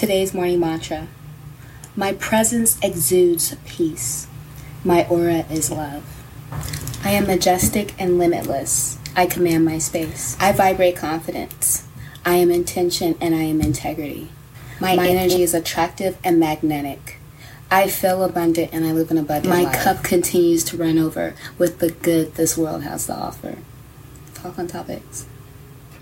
Today's morning mantra My presence exudes peace. My aura is love. I am majestic and limitless. I command my space. I vibrate confidence. I am intention and I am integrity. My, my energy is attractive and magnetic. I feel abundant and I live an abundant My life. cup continues to run over with the good this world has to offer. Talk on topics.